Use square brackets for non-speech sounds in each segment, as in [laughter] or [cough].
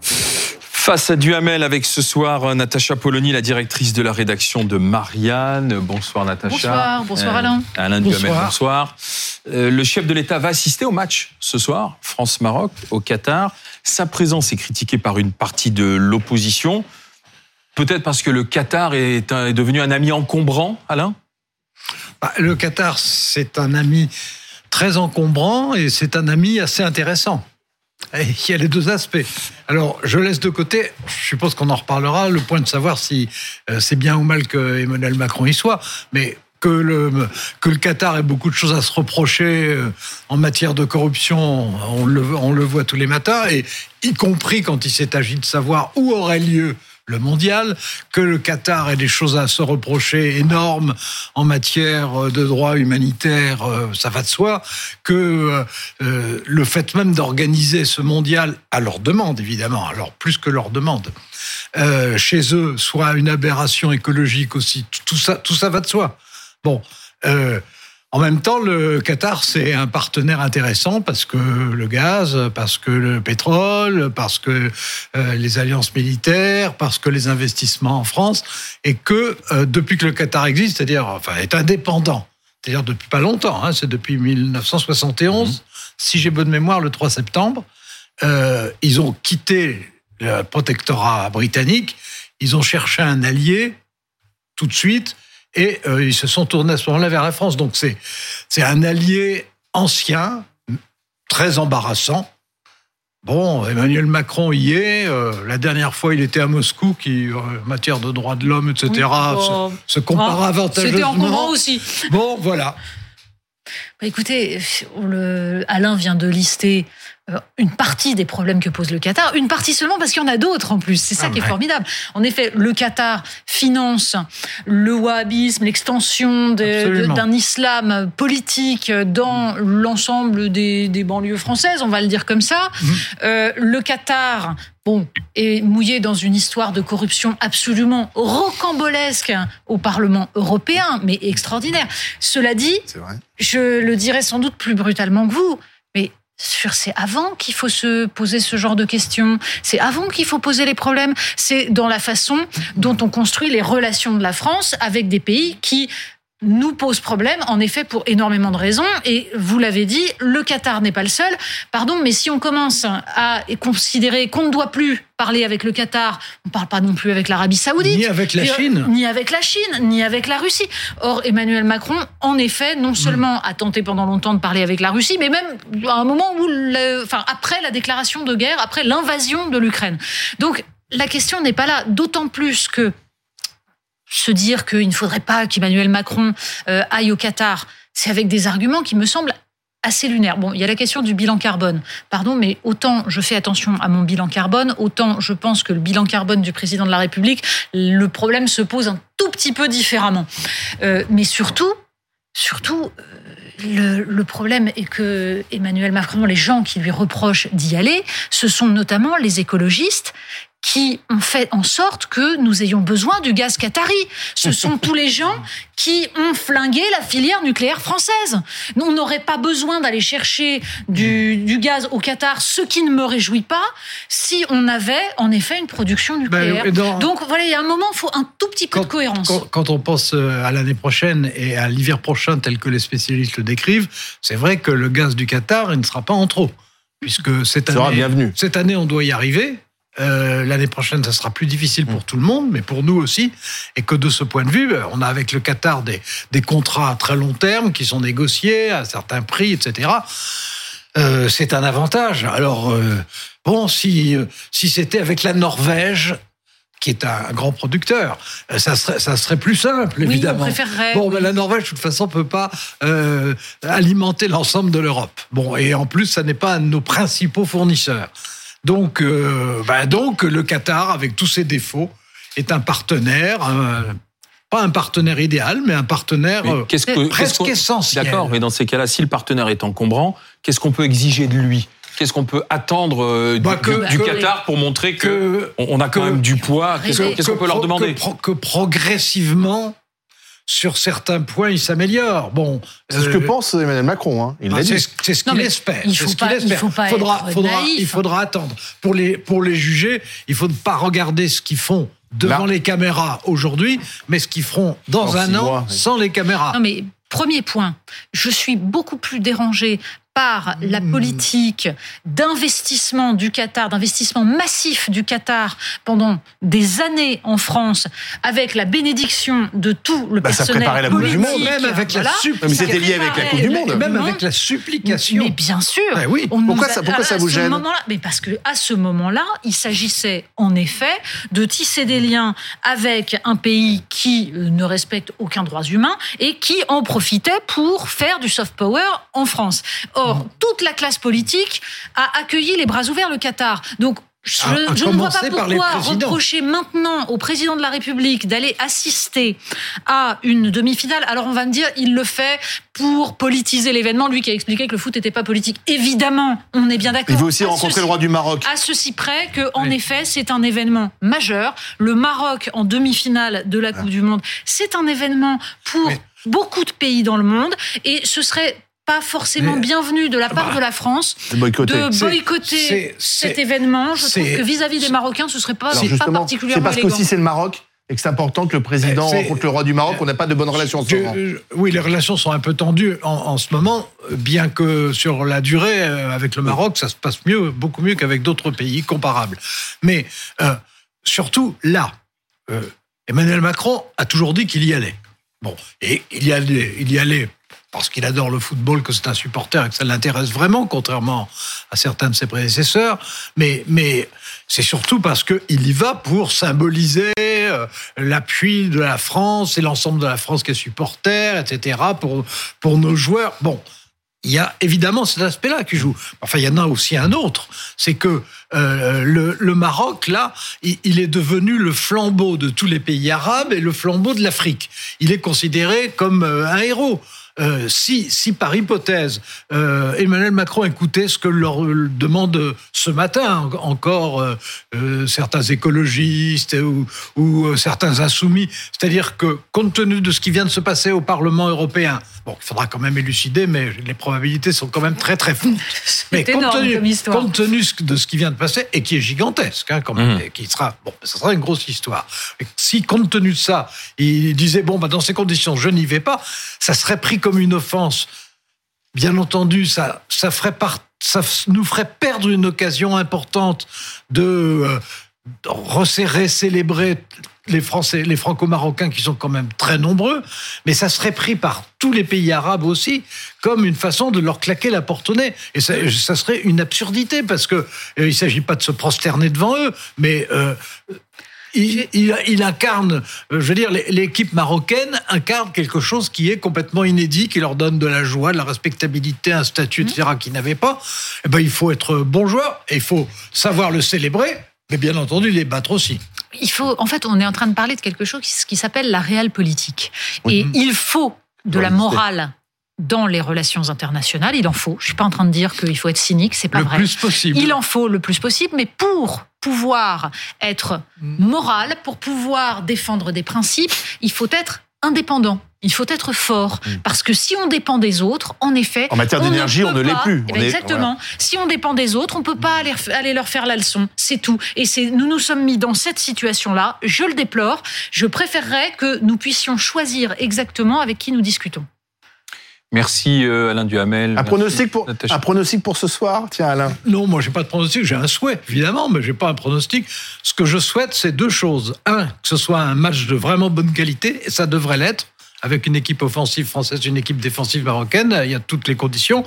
Face à Duhamel avec ce soir euh, Natacha Polony, la directrice de la rédaction de Marianne. Bonsoir Natacha. Bonsoir, bonsoir Alain. Euh, Alain Duhamel, bonsoir. Euh, le chef de l'État va assister au match ce soir, France-Maroc, au Qatar. Sa présence est critiquée par une partie de l'opposition. Peut-être parce que le Qatar est, est devenu un ami encombrant, Alain? Le Qatar, c'est un ami très encombrant et c'est un ami assez intéressant. Il y a les deux aspects. Alors, je laisse de côté, je suppose qu'on en reparlera, le point de savoir si euh, c'est bien ou mal que Emmanuel Macron y soit, mais que le, que le Qatar ait beaucoup de choses à se reprocher euh, en matière de corruption, on le, on le voit tous les matins, et y compris quand il s'est agi de savoir où aurait lieu le mondial, que le Qatar ait des choses à se reprocher énormes en matière de droits humanitaires, euh, ça va de soi, que euh, le fait même d'organiser ce mondial à leur demande, évidemment, alors plus que leur demande, euh, chez eux soit une aberration écologique aussi, tout ça, tout ça va de soi. Bon, en même temps, le Qatar, c'est un partenaire intéressant parce que le gaz, parce que le pétrole, parce que euh, les alliances militaires, parce que les investissements en France, et que euh, depuis que le Qatar existe, c'est-à-dire, enfin, est indépendant, c'est-à-dire depuis pas longtemps, hein, c'est depuis 1971, mmh. si j'ai bonne mémoire, le 3 septembre, euh, ils ont quitté le protectorat britannique, ils ont cherché un allié tout de suite et euh, ils se sont tournés à ce moment-là vers la France. Donc c'est c'est un allié ancien, très embarrassant. Bon, Emmanuel Macron y est. Euh, la dernière fois, il était à Moscou, qui, euh, en matière de droits de l'homme, etc., se, compare avantageusement. C'était en aussi. Bon, voilà. Bah, écoutez, le, Alain vient de lister une partie des problèmes que pose le Qatar, une partie seulement parce qu'il y en a d'autres en plus. C'est ça ah qui est formidable. En effet, le Qatar finance le wahhabisme, l'extension d'un islam politique dans l'ensemble des, banlieues françaises, on va le dire comme ça. Mhm. Euh, le Qatar bon, est mouillé dans une histoire de corruption absolument rocambolesque au Parlement européen, mais extraordinaire. Cela dit, je le dirais sans doute plus brutalement que vous, mais c'est avant qu'il faut se poser ce genre de questions. C'est avant qu'il faut poser les problèmes. C'est dans la façon dont on construit les relations de la France avec des pays qui nous pose problème, en effet, pour énormément de raisons. Et vous l'avez dit, le Qatar n'est pas le seul. Pardon, mais si on commence à considérer qu'on ne doit plus parler avec le Qatar, on ne parle pas non plus avec l'Arabie Saoudite. Ni avec la Chine. Ni avec la Chine, ni avec la Russie. Or, Emmanuel Macron, en effet, non seulement a tenté pendant longtemps de parler avec la Russie, mais même à un moment où, enfin, après la déclaration de guerre, après l'invasion de l'Ukraine. Donc, la question n'est pas là, d'autant plus que se dire qu'il ne faudrait pas qu'Emmanuel Macron euh, aille au Qatar, c'est avec des arguments qui me semblent assez lunaires. Bon, il y a la question du bilan carbone. Pardon, mais autant je fais attention à mon bilan carbone, autant je pense que le bilan carbone du président de la République, le problème se pose un tout petit peu différemment. Euh, mais surtout, surtout, euh, le, le, problème est que Emmanuel Macron, les gens qui lui reprochent d'y aller, ce sont notamment les écologistes qui ont fait en sorte que nous ayons besoin du gaz qatari. Ce [laughs] sont tous les gens qui ont flingué la filière nucléaire française. On n'aurait pas besoin d'aller chercher du, gaz au Qatar, ce qui ne me réjouit pas, si on avait en effet une production ben, nucléaire. Donc voilà, il y a un moment, il faut un tout petit peu de cohérence. Quand, quand, on pense euh, à l'année prochaine et à l'hiver prochain, tel que les spécialistes le décrivent, c'est vrai que le gaz du Qatar, il ne sera pas en trop. Puisque cette année, cette année, on doit y arriver. Euh, l'année prochaine, ça sera plus difficile pour mm. tout le monde, mais pour nous aussi. Et que de ce point de vue, on a avec le Qatar des, des contrats à très long terme qui sont négociés à certains prix, etc. Euh, c'est un avantage. Alors, euh, bon, si, si c'était avec la Norvège, qui est un grand producteur. Ça serait, ça serait plus simple, évidemment. bon, mais la Norvège, de toute façon, peut pas alimenter l'ensemble de l'Europe. Bon, et en plus, ça n'est pas un de nos principaux fournisseurs. Donc, euh, bah donc le Qatar, avec tous ses défauts, est un partenaire. pas un partenaire idéal, mais un partenaire euh, presque essentiel. D'accord, mais dans ces cas-là, si le partenaire est encombrant, qu'est-ce qu'on peut exiger de lui? Qu'est-ce qu'on peut attendre euh, du, bah, Qatar pour montrer que, on a quand même du poids? Qu'est-ce qu'on peut leur demander? que progressivement, sur certains points, il s'améliore. Bon, c'est ce que pense Emmanuel Macron. Hein. Il l'a dit. C'est ce qu'il espère. Il faut ce pas, espère. Il faut pas faudra, être faudra, naïf. il faudra attendre pour les pour les juger. Il faut pas regarder ce qu'ils font devant Là. les caméras aujourd'hui, mais ce qu'ils feront dans Dans un an mois, oui. sans les caméras. Non mais premier point, je suis beaucoup plus dérangée par la Hmm. politique d'investissement du Qatar, d'investissement massif du Qatar pendant des années en France, avec la bénédiction de tout le Bah, ça personnel préparait la Coupe du politique. Monde. Même avec la voilà. sup- Mais c'était lié avec la Coupe du Monde. Et même avec la supplication. Mais bien sûr. Ouais, oui. On nous Pourquoi ça- pourquoi ça vous gêne Mais parce que à ce moment-là, il s'agissait en effet de tisser des liens avec un pays qui euh, ne respecte aucun droit humain et qui en profitait pour faire du soft power en France. Or, Mm. toute la classe politique a accueilli les bras ouverts le Qatar. Donc je, À- à je ne vois pas pourquoi reprocher maintenant au président de la République d'aller assister à une demi-finale. Alors on va me dire, il le fait pour politiser l'événement, lui qui a expliqué que le foot n'était pas politique. Évidemment, on est bien d'accord. Il veut aussi À rencontrer ceci- le roi du Maroc. à ceci près que, en Oui. effet, c'est un événement majeur. Le Maroc en demi-finale de la Coupe du Monde, c'est un événement pour beaucoup de pays dans le monde, et ce serait pas forcément Mais- bienvenu de la part Bah, de la France de boycotter. de cet événement. Je trouve que vis-à-vis des Marocains, ce serait pas, particulièrement parce élégant. qu'aussi c'est le Maroc et que c'est important que le président rencontre le roi du Maroc. On n'a pas de bonnes relations en ce Que- moment. oui, les relations sont un peu tendues en, en ce moment, bien que sur la durée, euh, avec le Maroc, ça se passe mieux, beaucoup mieux qu'avec d'autres pays comparables. Mais euh, surtout là, euh, Emmanuel Macron a toujours dit qu'il y allait. Bon, et il y allait, il y allait parce qu'il adore le football, que c'est un supporter et que ça l'intéresse vraiment, contrairement à certains de ses prédécesseurs. Mais, c'est surtout parce qu'il y va pour symboliser euh, l'appui de la France et l'ensemble de la France qui est supporter, etc., pour, nos joueurs. Bon, il y a évidemment cet aspect-là qui joue. Enfin, il y en a aussi un autre. C'est que euh, le, Maroc, là, il, il est devenu le flambeau de tous les pays arabes et le flambeau de l'Afrique. Il est considéré comme euh, un héros. Euh, si, si par hypothèse, euh, Emmanuel Macron écoutait ce que leur euh, demande ce matin en- encore euh, certains écologistes ou, ou euh, certains insoumis, c'est-à-dire que compte tenu de ce qui vient de se passer au Parlement européen, bon, il faudra quand même élucider, mais les probabilités sont quand même très très floues. [laughs] Mais énorme comme compte tenu de ce qui vient de passer et qui est gigantesque, hein, quand même, Mhm. et qui sera bon, ça sera une grosse histoire. Et si compte tenu de ça, il disait bon, bah dans ces conditions, je n'y vais pas, ça serait pris comme une offense. Bien entendu, ça, ça nous ferait perdre une occasion importante de, euh, resserrer, célébrer les Français, les Franco-Marocains qui sont quand même très nombreux, mais ça serait pris par tous les pays arabes aussi comme une façon de leur claquer la porte au nez. Et ça, ça serait une absurdité parce que euh, il s'agit pas de se prosterner devant eux, mais euh, il, il- il incarne, euh, je veux dire, l'équipe marocaine incarne quelque chose qui est complètement inédit, qui leur donne de la joie, de la respectabilité, un statut, etc., qu'ils n'avaient pas. Eh ben, il faut être bon joueur et il faut savoir le célébrer, mais bien entendu les battre aussi. il faut, en fait, on est en train de parler de quelque chose qui, qui s'appelle la réelle politique. Et il faut de la morale dans les relations internationales. Il en faut. Je suis pas en train de dire qu'il faut être cynique, c'est pas le vrai. plus possible. Il en faut le plus possible, mais pour pouvoir être moral, pour pouvoir défendre des principes, il faut être indépendant. Il faut être fort. Parce que si on dépend des autres, en effet. En matière on d'énergie, on ne l'est plus. Eh On ben est- exactement. Si on dépend des autres, on peut pas aller, aller leur faire la leçon. C'est tout. Et c'est, nous nous sommes mis dans cette situation-là. Je le déplore. Je préférerais que nous puissions choisir exactement avec qui nous discutons. Merci euh, Alain Duhamel. Un Merci, pronostic, pour, un pronostic pour ce soir, tiens Alain. Non, moi, j'ai pas de pronostic. J'ai un souhait, évidemment, mais j'ai pas un pronostic. Ce que je souhaite, c'est deux choses. Un, que ce soit un match de vraiment bonne qualité, et ça devrait l'être, avec une équipe offensive française, une équipe défensive marocaine. Il y a toutes les conditions.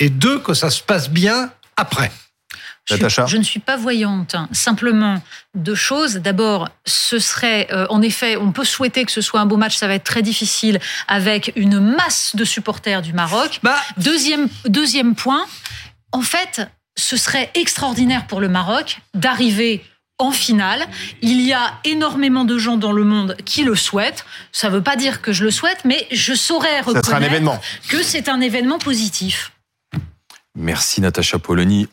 Et deux, que ça se passe bien après. Je, Natacha je ne suis pas voyante. hein. Simplement deux choses. D'abord, ce serait, euh, en effet, on peut souhaiter que ce soit un beau match. Ça va être très difficile avec une masse de supporters du Maroc. Bah, Deuxième, deuxième point, en fait, ce serait extraordinaire pour le Maroc d'arriver en finale. Il y a énormément de gens dans le monde qui le souhaitent. Ça ne veut pas dire que je le souhaite, mais je saurais un reconnaître événement. que c'est un événement positif. Merci Natacha Polony.